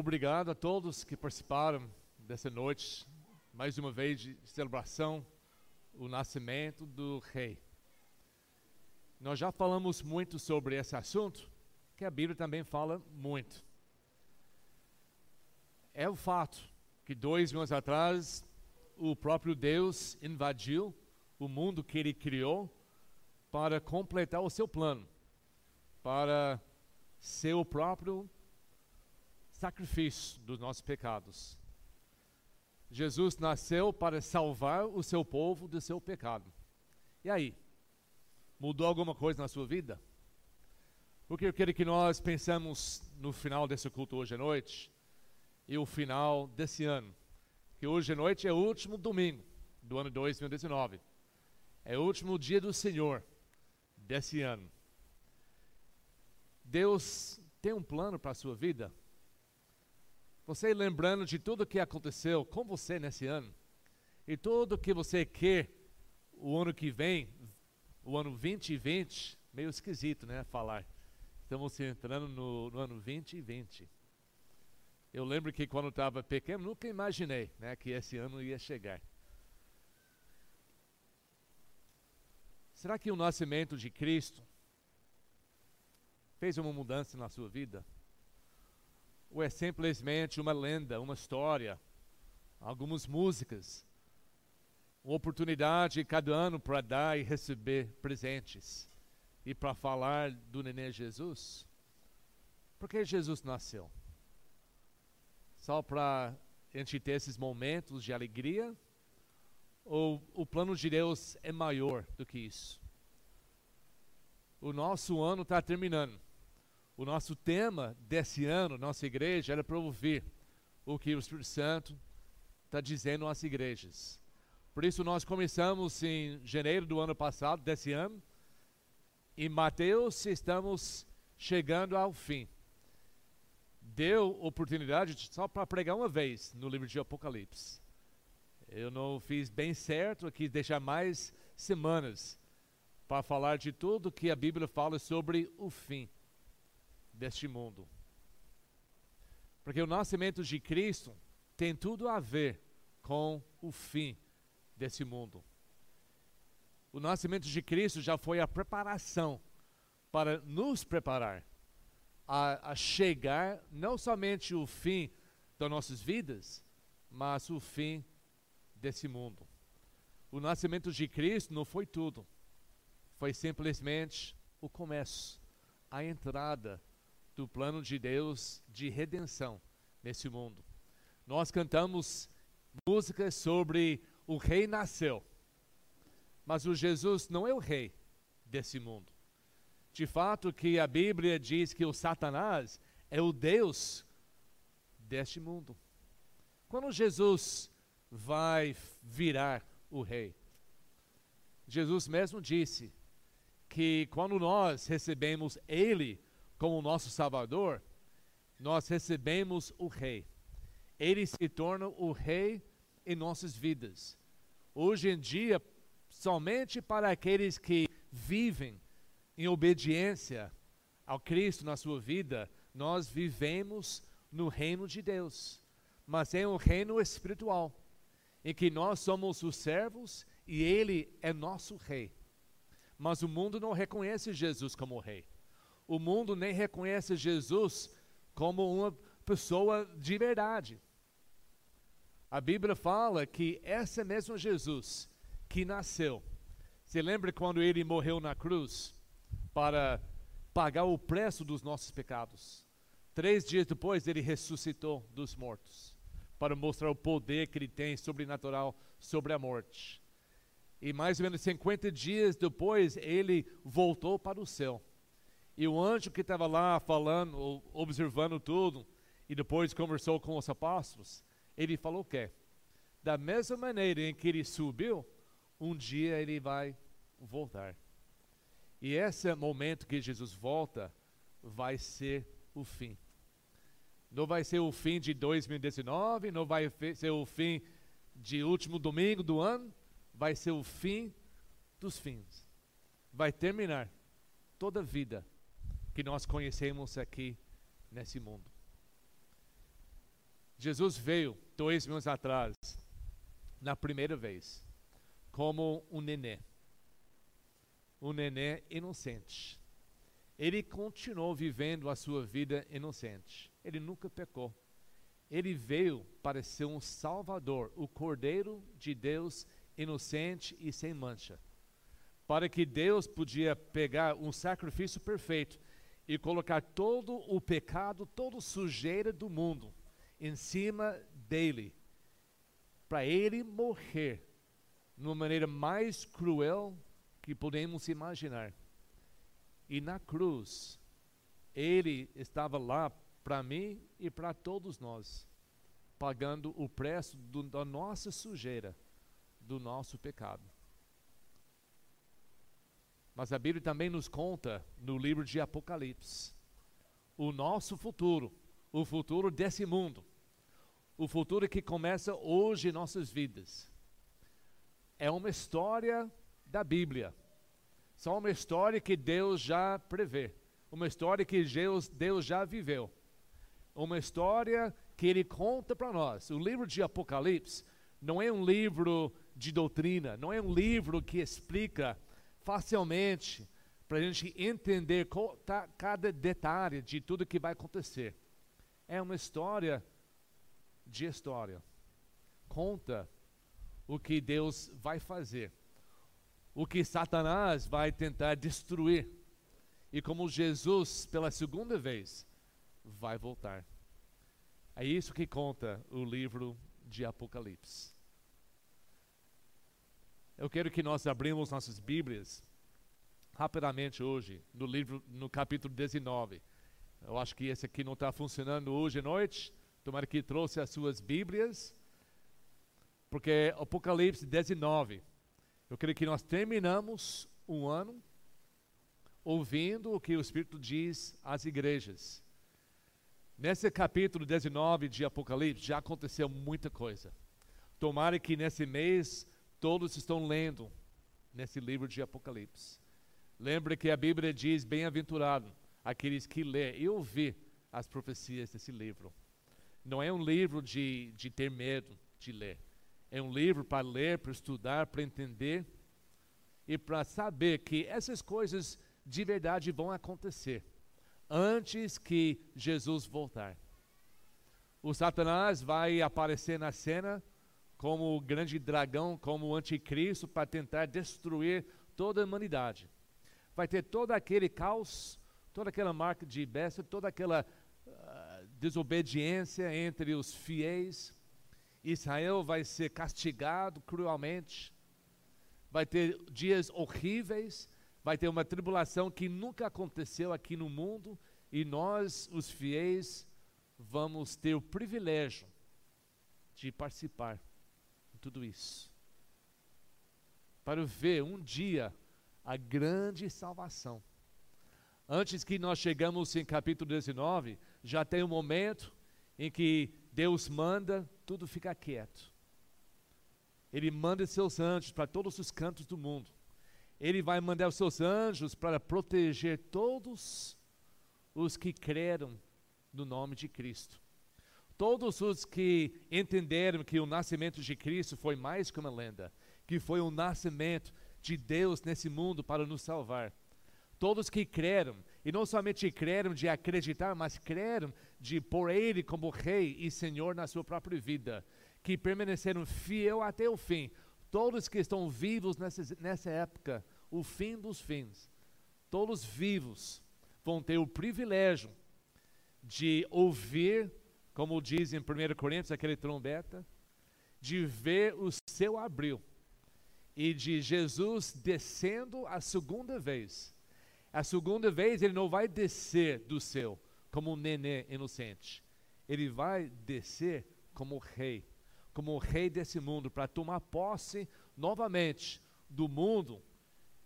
obrigado a todos que participaram dessa noite, mais uma vez de celebração, o nascimento do Rei. Nós já falamos muito sobre esse assunto, que a Bíblia também fala muito. É o fato que dois mil anos atrás o próprio Deus invadiu o mundo que ele criou para completar o seu plano, para ser o próprio sacrifício dos nossos pecados. Jesus nasceu para salvar o seu povo do seu pecado. E aí? Mudou alguma coisa na sua vida? Porque eu quero que nós pensamos no final desse culto hoje à noite e o final desse ano. Que hoje à noite é o último domingo do ano 2019. É o último dia do Senhor desse ano. Deus tem um plano para a sua vida? Você lembrando de tudo que aconteceu com você nesse ano e tudo que você quer o ano que vem, o ano 2020, meio esquisito, né? Falar. Estamos entrando no, no ano 2020. Eu lembro que quando estava pequeno, nunca imaginei né, que esse ano ia chegar. Será que o nascimento de Cristo fez uma mudança na sua vida? Ou é simplesmente uma lenda, uma história, algumas músicas, uma oportunidade cada ano para dar e receber presentes e para falar do neném Jesus? Por que Jesus nasceu? Só para a gente ter esses momentos de alegria? ou o plano de Deus é maior do que isso? O nosso ano está terminando. O nosso tema desse ano, nossa igreja, era para ouvir o que o Espírito Santo está dizendo às igrejas. Por isso nós começamos em janeiro do ano passado, desse ano, em Mateus estamos chegando ao fim. Deu oportunidade só para pregar uma vez no livro de Apocalipse. Eu não fiz bem certo, eu quis deixar mais semanas para falar de tudo que a Bíblia fala sobre o fim deste mundo. Porque o nascimento de Cristo tem tudo a ver com o fim desse mundo. O nascimento de Cristo já foi a preparação para nos preparar a, a chegar não somente o fim das nossas vidas, mas o fim desse mundo. O nascimento de Cristo não foi tudo, foi simplesmente o começo, a entrada do plano de Deus de redenção nesse mundo. Nós cantamos músicas sobre o rei nasceu, mas o Jesus não é o rei desse mundo. De fato que a Bíblia diz que o Satanás é o Deus deste mundo. Quando Jesus vai virar o rei. Jesus mesmo disse que quando nós recebemos Ele como nosso Salvador, nós recebemos o Rei. Ele se torna o Rei em nossas vidas. Hoje em dia, somente para aqueles que vivem em obediência ao Cristo na sua vida, nós vivemos no reino de Deus, mas é um reino espiritual em que nós somos os servos e ele é nosso rei. Mas o mundo não reconhece Jesus como rei. O mundo nem reconhece Jesus como uma pessoa de verdade. A Bíblia fala que esse mesmo Jesus que nasceu, se lembra quando ele morreu na cruz para pagar o preço dos nossos pecados? Três dias depois ele ressuscitou dos mortos para mostrar o poder que ele tem sobrenatural sobre a morte. E mais ou menos 50 dias depois, ele voltou para o céu. E o anjo que estava lá falando, observando tudo, e depois conversou com os apóstolos, ele falou o quê? Da mesma maneira em que ele subiu, um dia ele vai voltar. E esse momento que Jesus volta vai ser o fim. Não vai ser o fim de 2019, não vai ser o fim de último domingo do ano, vai ser o fim dos fins. Vai terminar toda a vida que nós conhecemos aqui nesse mundo. Jesus veio dois mil anos atrás, na primeira vez, como um nenê. Um nenê inocente. Ele continuou vivendo a sua vida inocente. Ele nunca pecou. Ele veio para ser um Salvador, o Cordeiro de Deus inocente e sem mancha. Para que Deus podia pegar um sacrifício perfeito e colocar todo o pecado, toda sujeira do mundo em cima dele, para ele morrer de uma maneira mais cruel que podemos imaginar. E na cruz, ele estava lá para mim e para todos nós, pagando o preço do, da nossa sujeira, do nosso pecado. Mas a Bíblia também nos conta no livro de Apocalipse o nosso futuro, o futuro desse mundo o futuro que começa hoje em nossas vidas. É uma história da Bíblia. Só uma história que Deus já prevê. Uma história que Deus, Deus já viveu. Uma história que Ele conta para nós. O livro de Apocalipse não é um livro de doutrina, não é um livro que explica facilmente para a gente entender cada detalhe de tudo que vai acontecer. É uma história de história. Conta o que Deus vai fazer, o que Satanás vai tentar destruir, e como Jesus, pela segunda vez, vai voltar. É isso que conta o livro de Apocalipse. Eu quero que nós abrimos nossas Bíblias rapidamente hoje, no livro, no capítulo 19. Eu acho que esse aqui não está funcionando hoje à noite, Tomara que trouxe as suas Bíblias, porque Apocalipse 19. Eu creio que nós terminamos um ano ouvindo o que o Espírito diz às igrejas. Nesse capítulo 19 de Apocalipse já aconteceu muita coisa. Tomara que nesse mês todos estão lendo nesse livro de Apocalipse. Lembre que a Bíblia diz: bem-aventurado aqueles que lê e ouvir as profecias desse livro. Não é um livro de, de ter medo de ler. É um livro para ler, para estudar, para entender e para saber que essas coisas de verdade vão acontecer antes que Jesus voltar. O Satanás vai aparecer na cena como o grande dragão, como o anticristo, para tentar destruir toda a humanidade. Vai ter todo aquele caos, toda aquela marca de besta, toda aquela desobediência entre os fiéis. Israel vai ser castigado cruelmente, vai ter dias horríveis, vai ter uma tribulação que nunca aconteceu aqui no mundo, e nós, os fiéis, vamos ter o privilégio de participar tudo isso. Para ver um dia a grande salvação. Antes que nós chegamos em capítulo 19, já tem um momento em que Deus manda tudo ficar quieto. Ele manda seus anjos para todos os cantos do mundo. Ele vai mandar os seus anjos para proteger todos os que creram no nome de Cristo. Todos os que entenderam que o nascimento de Cristo foi mais que uma lenda, que foi um nascimento de Deus nesse mundo para nos salvar. Todos que creram, e não somente creram de acreditar, mas creram de pôr Ele como Rei e Senhor na sua própria vida, que permaneceram fiel até o fim. Todos que estão vivos nessa, nessa época, o fim dos fins, todos vivos, vão ter o privilégio de ouvir, como diz em 1 Coríntios, aquele trombeta, de ver o céu abriu e de Jesus descendo a segunda vez a segunda vez ele não vai descer do céu como um nenê inocente. Ele vai descer como rei, como o rei desse mundo, para tomar posse novamente do mundo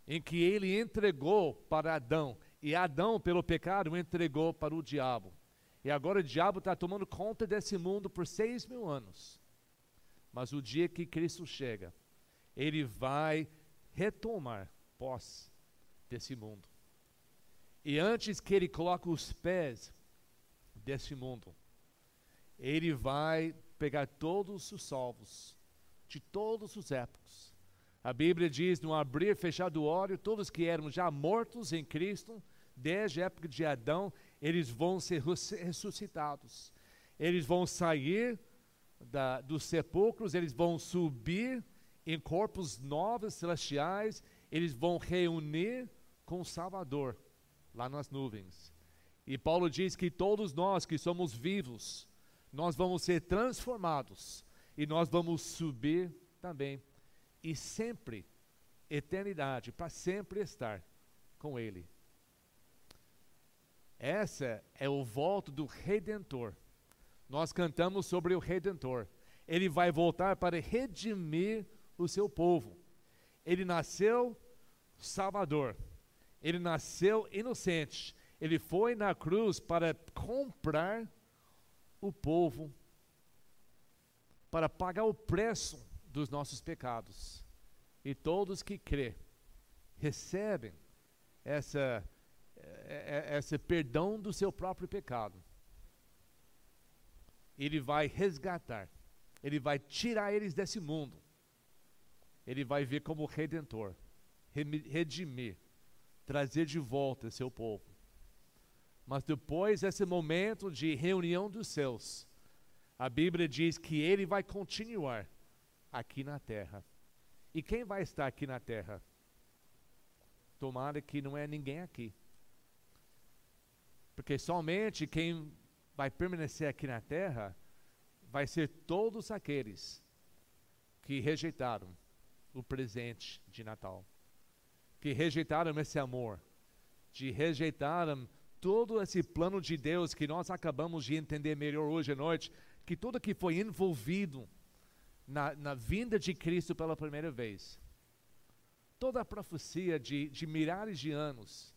em que ele entregou para Adão. E Adão, pelo pecado, entregou para o diabo. E agora o diabo está tomando conta desse mundo por seis mil anos. Mas o dia que Cristo chega, ele vai retomar posse desse mundo. E antes que ele coloque os pés deste mundo, Ele vai pegar todos os salvos, de todos os épocas. A Bíblia diz: no abrir e fechar do óleo, todos que eram já mortos em Cristo, desde a época de Adão, eles vão ser ressuscitados. Eles vão sair da, dos sepulcros, eles vão subir em corpos novos, celestiais, eles vão reunir com o Salvador lá nas nuvens. E Paulo diz que todos nós que somos vivos, nós vamos ser transformados e nós vamos subir também. E sempre, eternidade, para sempre estar com Ele. Essa é o voto do Redentor. Nós cantamos sobre o Redentor. Ele vai voltar para redimir o seu povo. Ele nasceu Salvador. Ele nasceu inocente. Ele foi na cruz para comprar o povo, para pagar o preço dos nossos pecados. E todos que crê recebem essa, é, é, esse perdão do seu próprio pecado. Ele vai resgatar, ele vai tirar eles desse mundo. Ele vai vir como redentor, redimir, trazer de volta seu povo. Mas depois desse momento de reunião dos céus, a Bíblia diz que ele vai continuar aqui na terra. E quem vai estar aqui na terra? Tomara que não é ninguém aqui. Porque somente quem vai permanecer aqui na terra vai ser todos aqueles que rejeitaram o presente de Natal, que rejeitaram esse amor, de rejeitaram todo esse plano de Deus que nós acabamos de entender melhor hoje à noite, que tudo que foi envolvido na, na vinda de Cristo pela primeira vez, toda a profecia de, de milhares de anos,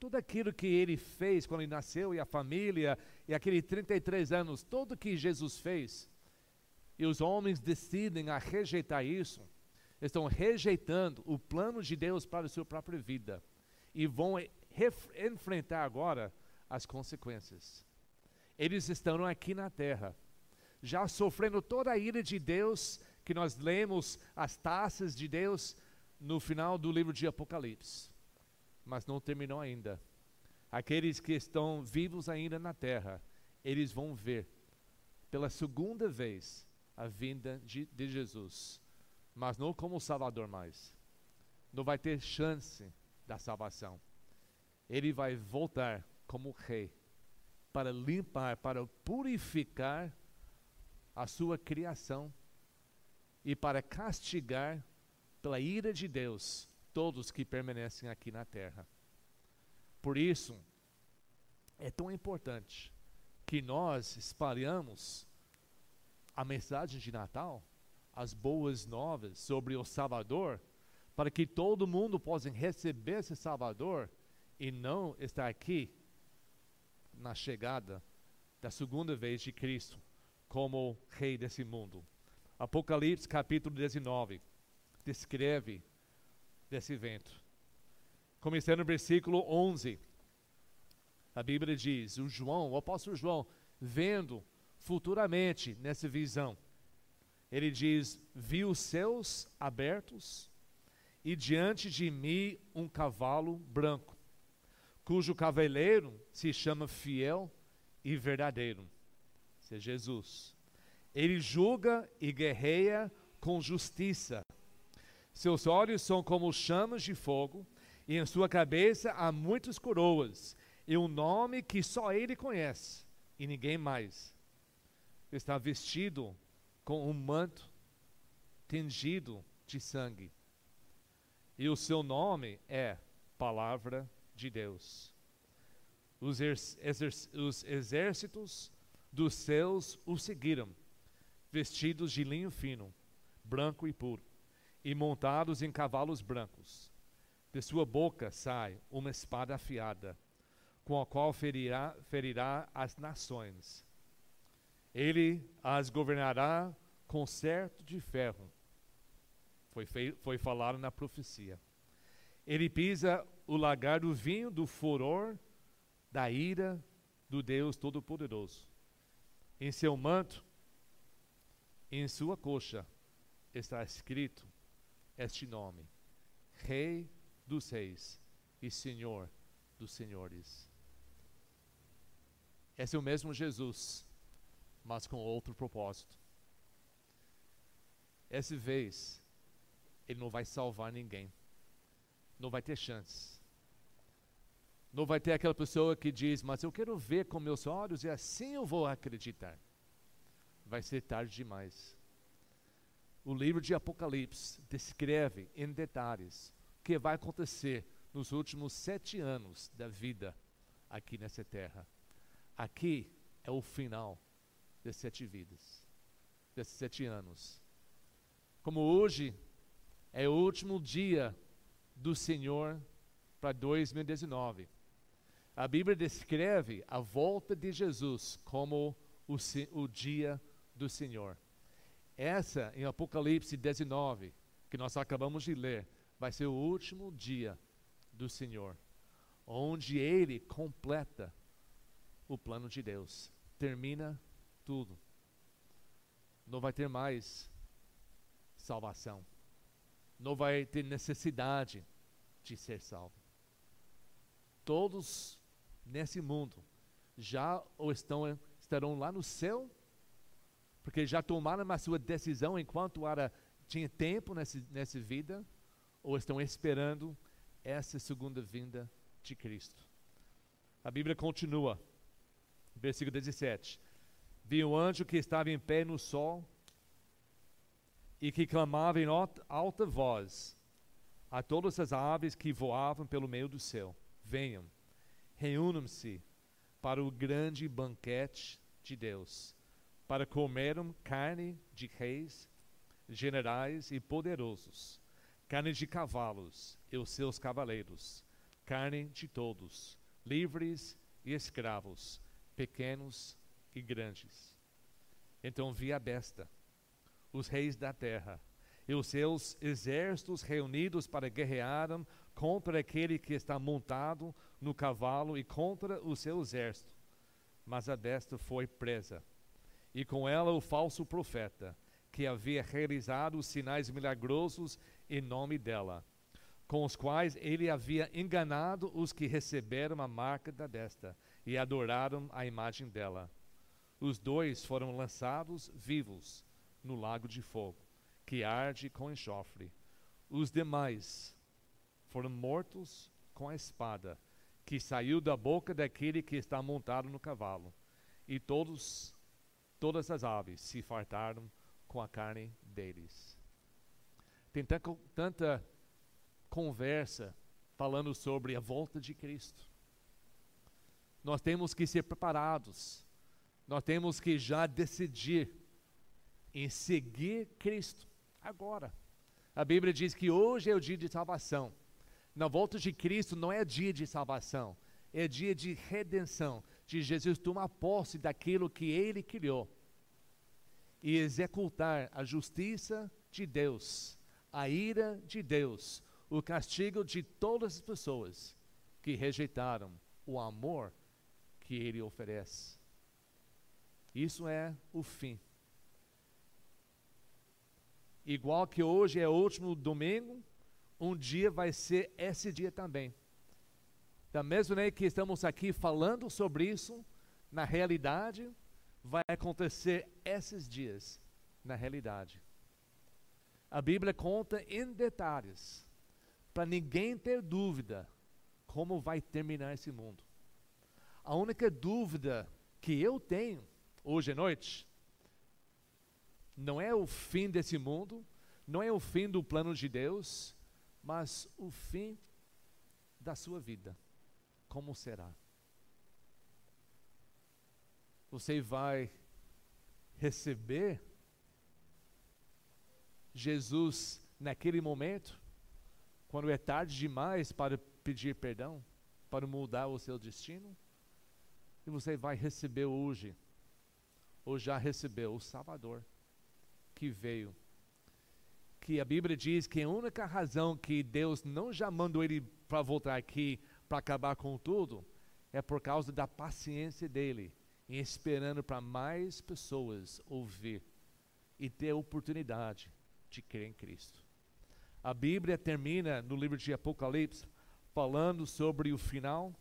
tudo aquilo que ele fez quando ele nasceu e a família, e aqueles 33 anos, tudo que Jesus fez, e os homens decidem a rejeitar isso, estão rejeitando o plano de Deus para a sua própria vida e vão enfrentar agora as consequências. Eles estão aqui na terra, já sofrendo toda a ira de Deus, que nós lemos as taças de Deus no final do livro de Apocalipse. Mas não terminou ainda. Aqueles que estão vivos ainda na terra, eles vão ver pela segunda vez a vinda de, de Jesus, mas não como Salvador mais. Não vai ter chance da salvação ele vai voltar como rei para limpar, para purificar a sua criação e para castigar pela ira de Deus todos que permanecem aqui na terra. Por isso, é tão importante que nós espalhamos a mensagem de Natal, as boas novas sobre o Salvador, para que todo mundo possa receber esse Salvador e não está aqui na chegada da segunda vez de Cristo como rei desse mundo. Apocalipse capítulo 19 descreve desse evento. Começando no versículo 11, a Bíblia diz: o João, o apóstolo João, vendo futuramente nessa visão, ele diz: Vi os céus abertos e diante de mim um cavalo branco cujo cavaleiro se chama fiel e verdadeiro. Esse é Jesus. Ele julga e guerreia com justiça. Seus olhos são como chamas de fogo, e em sua cabeça há muitas coroas, e um nome que só ele conhece, e ninguém mais. Está vestido com um manto tingido de sangue. E o seu nome é Palavra de Deus. Os, os exércitos dos céus o seguiram, vestidos de linho fino, branco e puro, e montados em cavalos brancos. De sua boca sai uma espada afiada, com a qual ferirá, ferirá as nações. Ele as governará com certo de ferro. Foi, foi falado na profecia. Ele pisa o lagar do vinho do furor da ira do Deus Todo-Poderoso. Em seu manto, em sua coxa, está escrito este nome: Rei dos Reis e Senhor dos Senhores. Esse é o mesmo Jesus, mas com outro propósito. Essa vez, ele não vai salvar ninguém. Não vai ter chance. Não vai ter aquela pessoa que diz, mas eu quero ver com meus olhos e assim eu vou acreditar. Vai ser tarde demais. O livro de Apocalipse descreve em detalhes o que vai acontecer nos últimos sete anos da vida aqui nessa terra. Aqui é o final das sete vidas, desses sete anos. Como hoje é o último dia do Senhor para 2019. A Bíblia descreve a volta de Jesus como o, o dia do Senhor. Essa, em Apocalipse 19, que nós acabamos de ler, vai ser o último dia do Senhor, onde Ele completa o plano de Deus, termina tudo. Não vai ter mais salvação, não vai ter necessidade de ser salvo. Todos nesse mundo já ou estão estarão lá no céu, porque já tomaram a sua decisão enquanto era, tinha tempo nessa, nessa vida, ou estão esperando essa segunda vinda de Cristo. A Bíblia continua, versículo 17: Vi um anjo que estava em pé no sol e que clamava em alta voz a todas as aves que voavam pelo meio do céu: Venham reúnam-se para o grande banquete de Deus, para comerem carne de reis, generais e poderosos, carne de cavalos e os seus cavaleiros, carne de todos, livres e escravos, pequenos e grandes. Então vi a besta, os reis da terra, e os seus exércitos reunidos para guerrearem contra aquele que está montado no cavalo e contra o seu exército. Mas a besta foi presa, e com ela o falso profeta, que havia realizado sinais milagrosos em nome dela, com os quais ele havia enganado os que receberam a marca da besta e adoraram a imagem dela. Os dois foram lançados vivos no lago de fogo, que arde com enxofre. Os demais foram mortos com a espada que saiu da boca daquele que está montado no cavalo. E todos, todas as aves se fartaram com a carne deles. Tem tanta conversa falando sobre a volta de Cristo. Nós temos que ser preparados. Nós temos que já decidir em seguir Cristo agora. A Bíblia diz que hoje é o dia de salvação. Na volta de Cristo não é dia de salvação, é dia de redenção, de Jesus tomar posse daquilo que ele criou e executar a justiça de Deus, a ira de Deus, o castigo de todas as pessoas que rejeitaram o amor que ele oferece. Isso é o fim. Igual que hoje é o último domingo, um dia vai ser esse dia também. Da mesma maneira que estamos aqui falando sobre isso, na realidade, vai acontecer esses dias, na realidade. A Bíblia conta em detalhes, para ninguém ter dúvida como vai terminar esse mundo. A única dúvida que eu tenho hoje à noite não é o fim desse mundo, não é o fim do plano de Deus, mas o fim da sua vida, como será? Você vai receber Jesus naquele momento, quando é tarde demais para pedir perdão, para mudar o seu destino? E você vai receber hoje, ou já recebeu, o Salvador, que veio que a Bíblia diz que a única razão que Deus não já mandou ele para voltar aqui para acabar com tudo é por causa da paciência dele e esperando para mais pessoas ouvir e ter a oportunidade de crer em Cristo. A Bíblia termina no livro de Apocalipse falando sobre o final,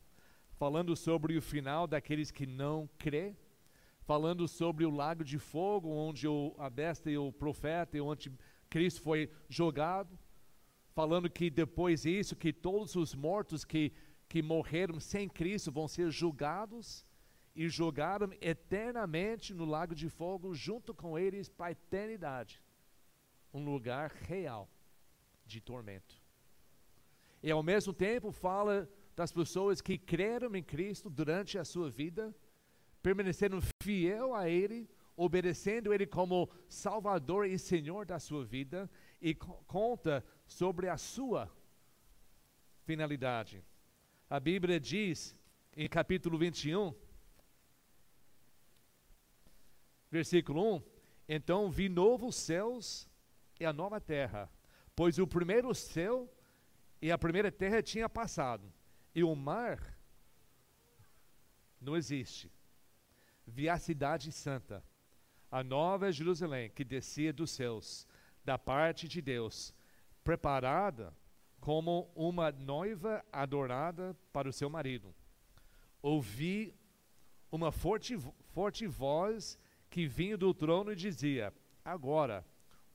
falando sobre o final daqueles que não crê, falando sobre o lago de fogo onde o, a besta e o profeta e o anticristo foi jogado, falando que depois disso que todos os mortos que que morreram sem Cristo vão ser julgados e jogaram eternamente no lago de fogo junto com eles para a eternidade. Um lugar real de tormento. E ao mesmo tempo fala das pessoas que creram em Cristo durante a sua vida, permanecendo fiel a Ele, obedecendo Ele como Salvador e Senhor da sua vida, e conta sobre a sua finalidade. A Bíblia diz em capítulo 21, versículo 1: Então vi novos céus e a nova terra, pois o primeiro céu e a primeira terra tinha passado, e o mar não existe. Vi a cidade santa, a nova Jerusalém, que descia dos céus, da parte de Deus, preparada como uma noiva adorada para o seu marido. Ouvi uma forte, forte voz que vinha do trono e dizia: Agora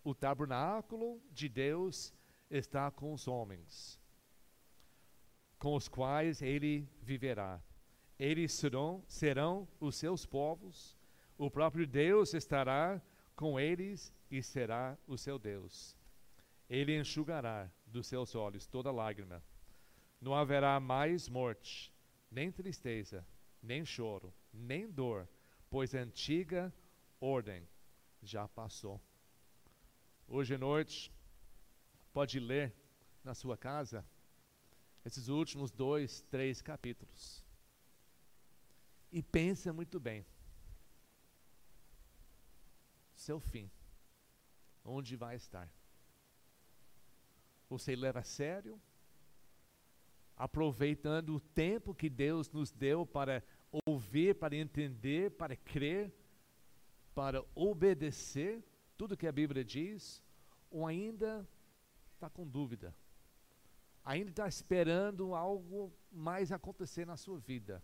o tabernáculo de Deus está com os homens, com os quais ele viverá. Eles serão, serão os seus povos, o próprio Deus estará com eles e será o seu Deus. Ele enxugará dos seus olhos toda lágrima. Não haverá mais morte, nem tristeza, nem choro, nem dor, pois a antiga ordem já passou. Hoje à noite, pode ler na sua casa esses últimos dois, três capítulos. E pensa muito bem. Seu fim. Onde vai estar? Você leva a sério? Aproveitando o tempo que Deus nos deu para ouvir, para entender, para crer, para obedecer tudo que a Bíblia diz, ou ainda está com dúvida? Ainda está esperando algo mais acontecer na sua vida?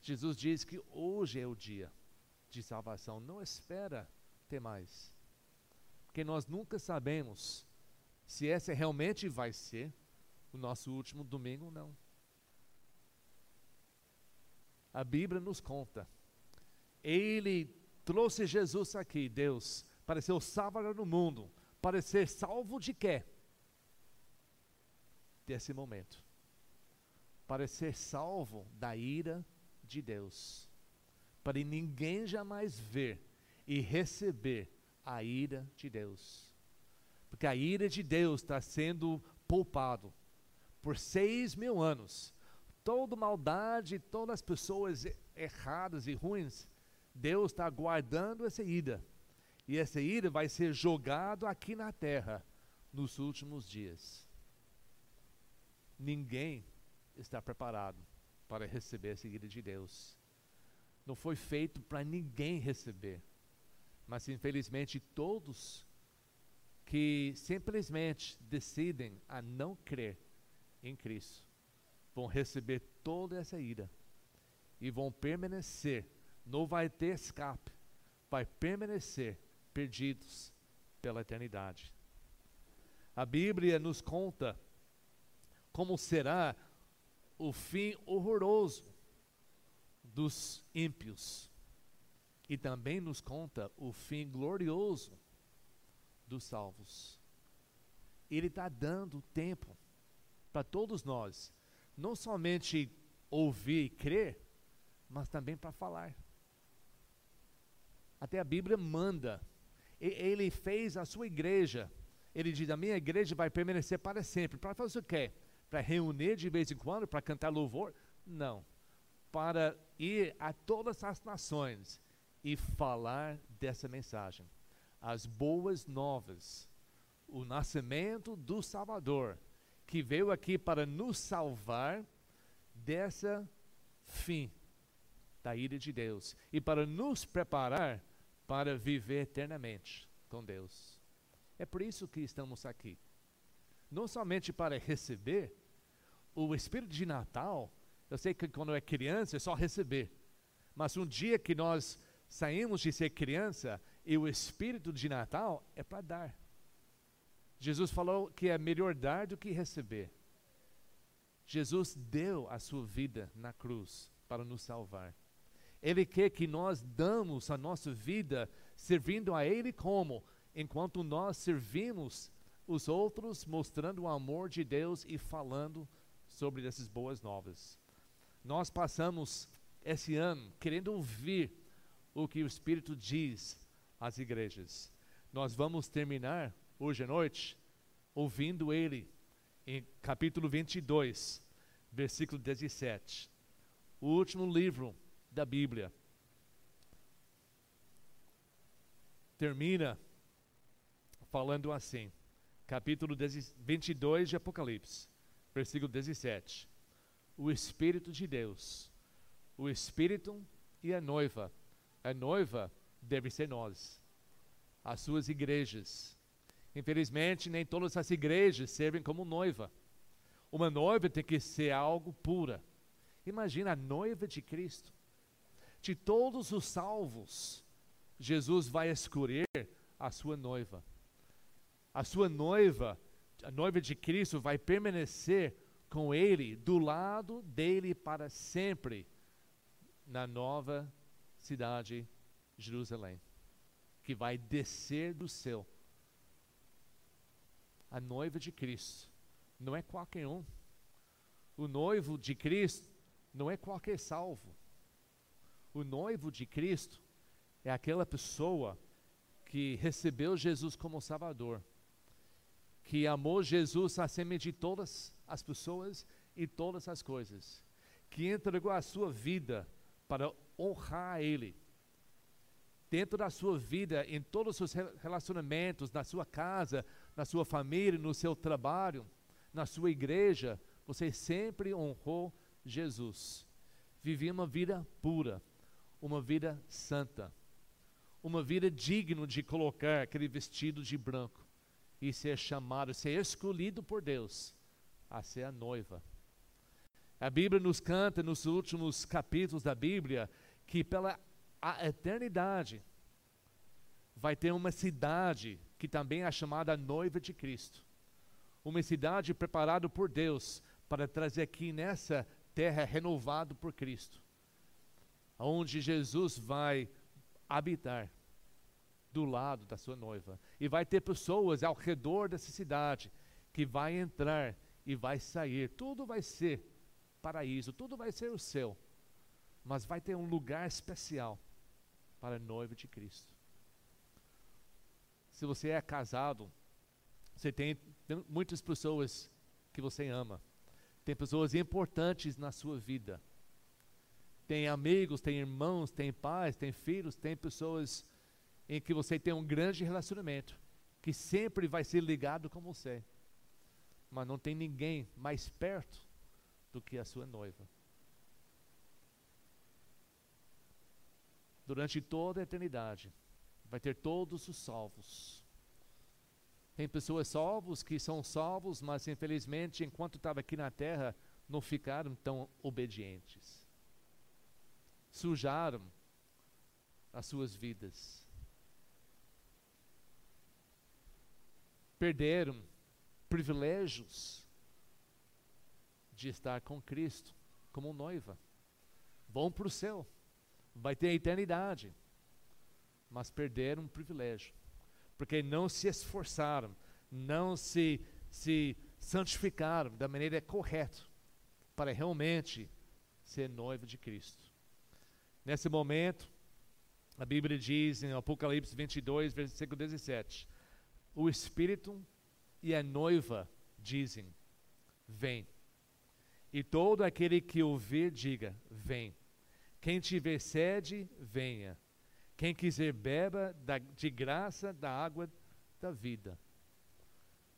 Jesus diz que hoje é o dia de salvação. Não espera ter mais porque nós nunca sabemos se esse realmente vai ser o nosso último domingo ou não. A Bíblia nos conta. Ele trouxe Jesus aqui, Deus, para ser o Salvador do mundo, para ser salvo de quê? Desse momento. Para ser salvo da ira de Deus. Para ninguém jamais ver e receber a ira de Deus. Porque a ira de Deus está sendo poupado por seis mil anos. Toda maldade, todas as pessoas erradas e ruins, Deus está guardando essa ira. E essa ira vai ser jogado aqui na terra nos últimos dias. Ninguém está preparado para receber essa ira de Deus. Não foi feito para ninguém receber mas infelizmente todos que simplesmente decidem a não crer em Cristo vão receber toda essa ira e vão permanecer, não vai ter escape, vai permanecer perdidos pela eternidade. A Bíblia nos conta como será o fim horroroso dos ímpios e também nos conta o fim glorioso dos salvos. Ele está dando tempo para todos nós, não somente ouvir e crer, mas também para falar. Até a Bíblia manda. Ele fez a sua igreja. Ele diz: a minha igreja vai permanecer para sempre. Para fazer o quê? Para reunir de vez em quando, para cantar louvor? Não. Para ir a todas as nações e falar dessa mensagem. As boas novas, o nascimento do Salvador, que veio aqui para nos salvar dessa fim da ira de Deus e para nos preparar para viver eternamente com Deus. É por isso que estamos aqui. Não somente para receber o espírito de Natal. Eu sei que quando é criança é só receber. Mas um dia que nós saímos de ser criança e o espírito de Natal é para dar. Jesus falou que é melhor dar do que receber. Jesus deu a sua vida na cruz para nos salvar. Ele quer que nós damos a nossa vida servindo a Ele como? Enquanto nós servimos os outros, mostrando o amor de Deus e falando sobre essas boas novas. Nós passamos esse ano querendo ouvir o que o Espírito diz às igrejas. Nós vamos terminar hoje à noite ouvindo ele em capítulo 22, versículo 17. O último livro da Bíblia. Termina falando assim, capítulo 22 de Apocalipse, versículo 17. O Espírito de Deus, o Espírito e a noiva. A noiva deve ser nós, as suas igrejas. Infelizmente, nem todas as igrejas servem como noiva. Uma noiva tem que ser algo pura. Imagina a noiva de Cristo de todos os salvos, Jesus vai escolher a sua noiva. A sua noiva, a noiva de Cristo, vai permanecer com ele, do lado dele para sempre, na nova cidade Jerusalém, que vai descer do céu. A noiva de Cristo não é qualquer um. O noivo de Cristo não é qualquer salvo. O noivo de Cristo é aquela pessoa que recebeu Jesus como Salvador, que amou Jesus acima de todas as pessoas e todas as coisas, que entregou a sua vida para honrar a Ele. Dentro da sua vida, em todos os seus relacionamentos, na sua casa, na sua família, no seu trabalho, na sua igreja, você sempre honrou Jesus. Vivia uma vida pura, uma vida santa, uma vida digna de colocar aquele vestido de branco e ser chamado, ser escolhido por Deus a ser a noiva. A Bíblia nos canta nos últimos capítulos da Bíblia que pela eternidade vai ter uma cidade que também é chamada noiva de Cristo. Uma cidade preparada por Deus para trazer aqui nessa terra renovado por Cristo onde Jesus vai habitar do lado da sua noiva. E vai ter pessoas ao redor dessa cidade que vai entrar e vai sair. Tudo vai ser paraíso, tudo vai ser o céu. Mas vai ter um lugar especial para a noiva de Cristo. Se você é casado, você tem muitas pessoas que você ama. Tem pessoas importantes na sua vida tem amigos, tem irmãos, tem pais, tem filhos, tem pessoas em que você tem um grande relacionamento, que sempre vai ser ligado com você. Mas não tem ninguém mais perto do que a sua noiva. Durante toda a eternidade, vai ter todos os salvos. Tem pessoas salvos que são salvos, mas infelizmente, enquanto estava aqui na terra, não ficaram tão obedientes sujaram as suas vidas. Perderam privilégios de estar com Cristo como noiva. Vão para o céu, vai ter a eternidade, mas perderam um privilégio, porque não se esforçaram, não se, se santificaram da maneira correta para realmente ser noiva de Cristo. Nesse momento, a Bíblia diz em Apocalipse 22, versículo 17: O Espírito e a noiva dizem: Vem. E todo aquele que ouvir, diga: Vem. Quem tiver sede, venha. Quem quiser, beba da, de graça da água da vida.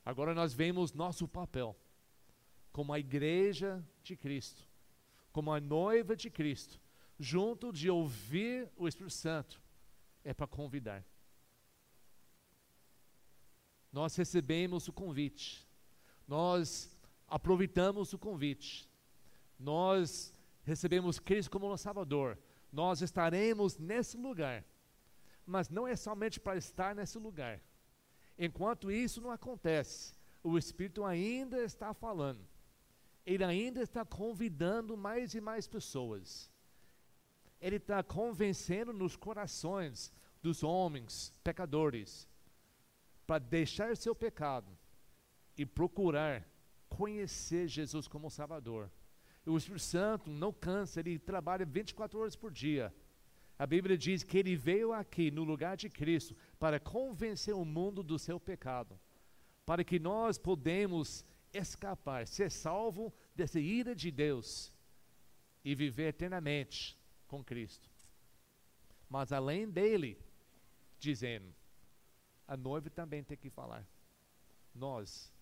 Agora nós vemos nosso papel como a igreja de Cristo como a noiva de Cristo, junto de ouvir o Espírito Santo, é para convidar. Nós recebemos o convite, nós aproveitamos o convite, nós recebemos Cristo como nosso Salvador, nós estaremos nesse lugar, mas não é somente para estar nesse lugar. Enquanto isso não acontece, o Espírito ainda está falando, ele ainda está convidando mais e mais pessoas, ele está convencendo nos corações dos homens pecadores para deixar seu pecado e procurar conhecer Jesus como Salvador. O Espírito Santo não cansa, ele trabalha 24 horas por dia. A Bíblia diz que ele veio aqui no lugar de Cristo para convencer o mundo do seu pecado, para que nós podemos escapar, ser salvo dessa ira de Deus e viver eternamente com Cristo. Mas além dele, dizendo, a noiva também tem que falar. Nós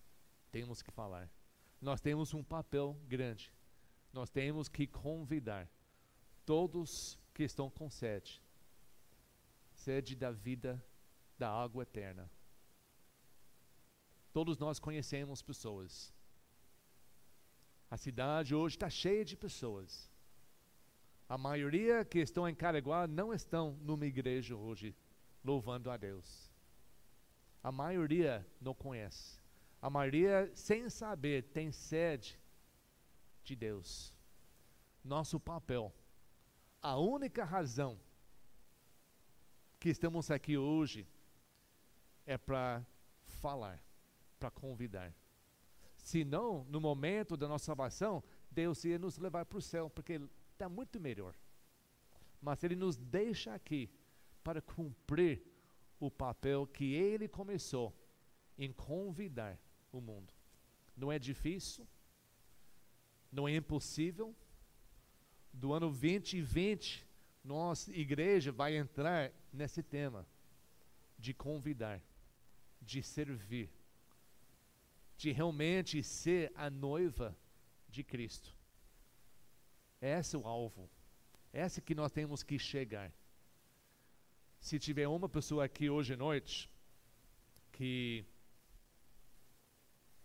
temos que falar. Nós temos um papel grande nós temos que convidar todos que estão com sede, sede da vida, da água eterna. Todos nós conhecemos pessoas. A cidade hoje está cheia de pessoas. A maioria que estão em Caraguá não estão numa igreja hoje louvando a Deus. A maioria não conhece. A maioria, sem saber, tem sede de Deus. Nosso papel, a única razão que estamos aqui hoje é para falar, para convidar. Se não, no momento da nossa salvação, Deus ia nos levar para o céu, porque está muito melhor. Mas Ele nos deixa aqui para cumprir o papel que Ele começou em convidar o mundo. Não é difícil, não é impossível. Do ano 2020, nossa igreja vai entrar nesse tema de convidar, de servir, de realmente ser a noiva de Cristo. Esse é o alvo. Esse que nós temos que chegar. Se tiver uma pessoa aqui hoje à noite que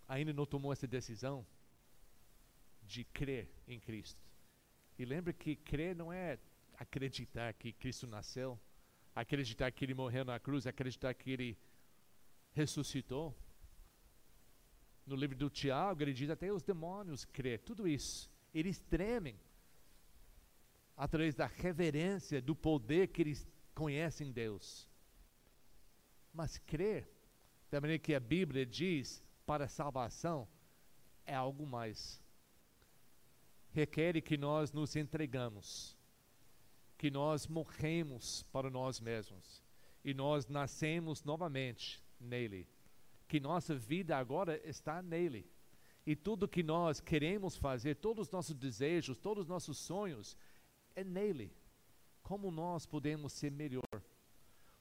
ainda não tomou essa decisão, de crer em Cristo. E lembre que crer não é acreditar que Cristo nasceu, acreditar que ele morreu na cruz, acreditar que ele ressuscitou. No livro do Tiago, ele diz até os demônios crer, tudo isso. Eles tremem através da reverência, do poder que eles conhecem Deus. Mas crer, da maneira que a Bíblia diz, para salvação, é algo mais requer que nós nos entregamos, que nós morremos para nós mesmos e nós nascemos novamente nele, que nossa vida agora está nele. E tudo que nós queremos fazer, todos os nossos desejos, todos os nossos sonhos, é nele. Como nós podemos ser melhor?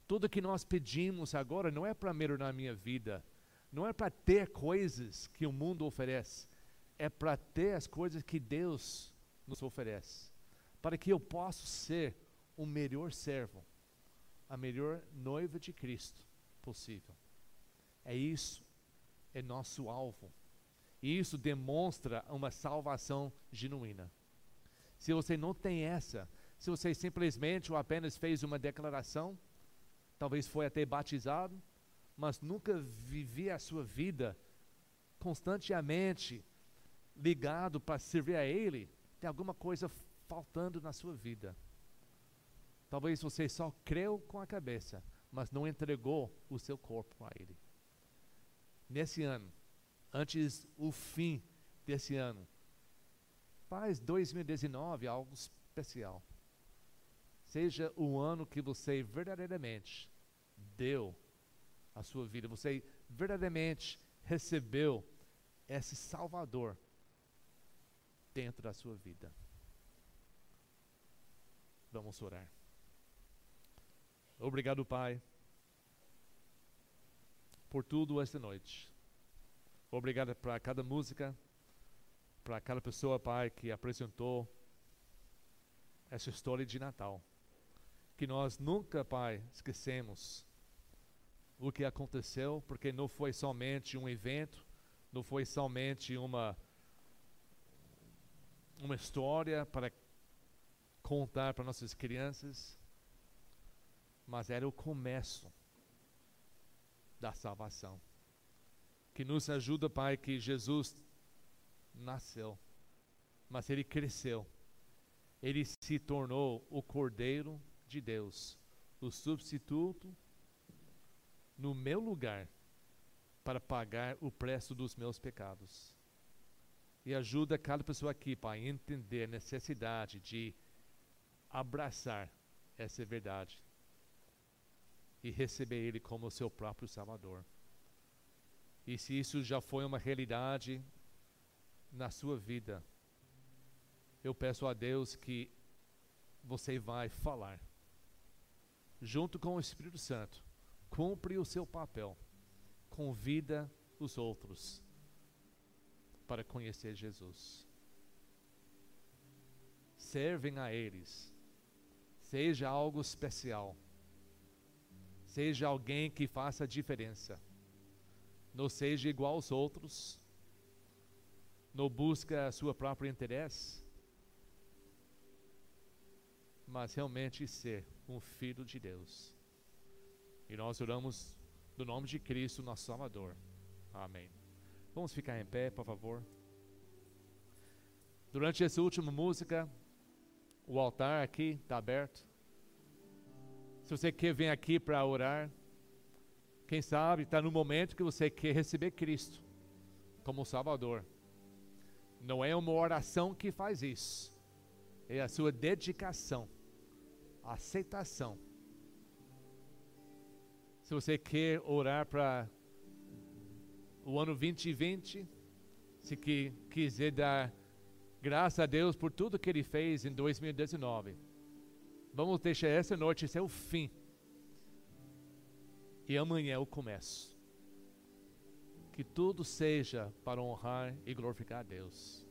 Tudo que nós pedimos agora não é para melhorar a minha vida, não é para ter coisas que o mundo oferece, é para ter as coisas que Deus nos oferece, para que eu possa ser o melhor servo, a melhor noiva de Cristo possível. É isso, é nosso alvo. E isso demonstra uma salvação genuína. Se você não tem essa, se você simplesmente ou apenas fez uma declaração, talvez foi até batizado, mas nunca vivia a sua vida constantemente ligado para servir a Ele, tem alguma coisa faltando na sua vida. Talvez você só creu com a cabeça, mas não entregou o seu corpo a Ele. Nesse ano, antes o fim desse ano, faz 2019 algo especial. Seja o ano que você verdadeiramente deu a sua vida, você verdadeiramente recebeu esse Salvador dentro da sua vida. Vamos orar. Obrigado, Pai, por tudo esta noite. Obrigado para cada música, para cada pessoa, Pai, que apresentou essa história de Natal. Que nós nunca, Pai, esquecemos o que aconteceu, porque não foi somente um evento, não foi somente uma uma história para contar para nossas crianças, mas era o começo da salvação. Que nos ajuda, Pai, que Jesus nasceu, mas ele cresceu. Ele se tornou o Cordeiro de Deus, o substituto no meu lugar para pagar o preço dos meus pecados. E ajuda cada pessoa aqui, Pai, a entender a necessidade de abraçar essa verdade e receber Ele como seu próprio Salvador. E se isso já foi uma realidade na sua vida, eu peço a Deus que você vai falar, junto com o Espírito Santo, cumpre o seu papel, convida os outros para conhecer Jesus. Servem a eles, seja algo especial, seja alguém que faça diferença, não seja igual aos outros, não busca a sua própria interesse, mas realmente ser um filho de Deus. E nós oramos no nome de Cristo, nosso Salvador. Amém. Vamos ficar em pé, por favor. Durante essa última música, o altar aqui está aberto. Se você quer vir aqui para orar, quem sabe está no momento que você quer receber Cristo como Salvador. Não é uma oração que faz isso, é a sua dedicação, a aceitação. Se você quer orar para o ano 2020, se que, quiser dar graças a Deus por tudo que Ele fez em 2019, vamos deixar essa noite ser o fim. E amanhã é o começo. Que tudo seja para honrar e glorificar a Deus.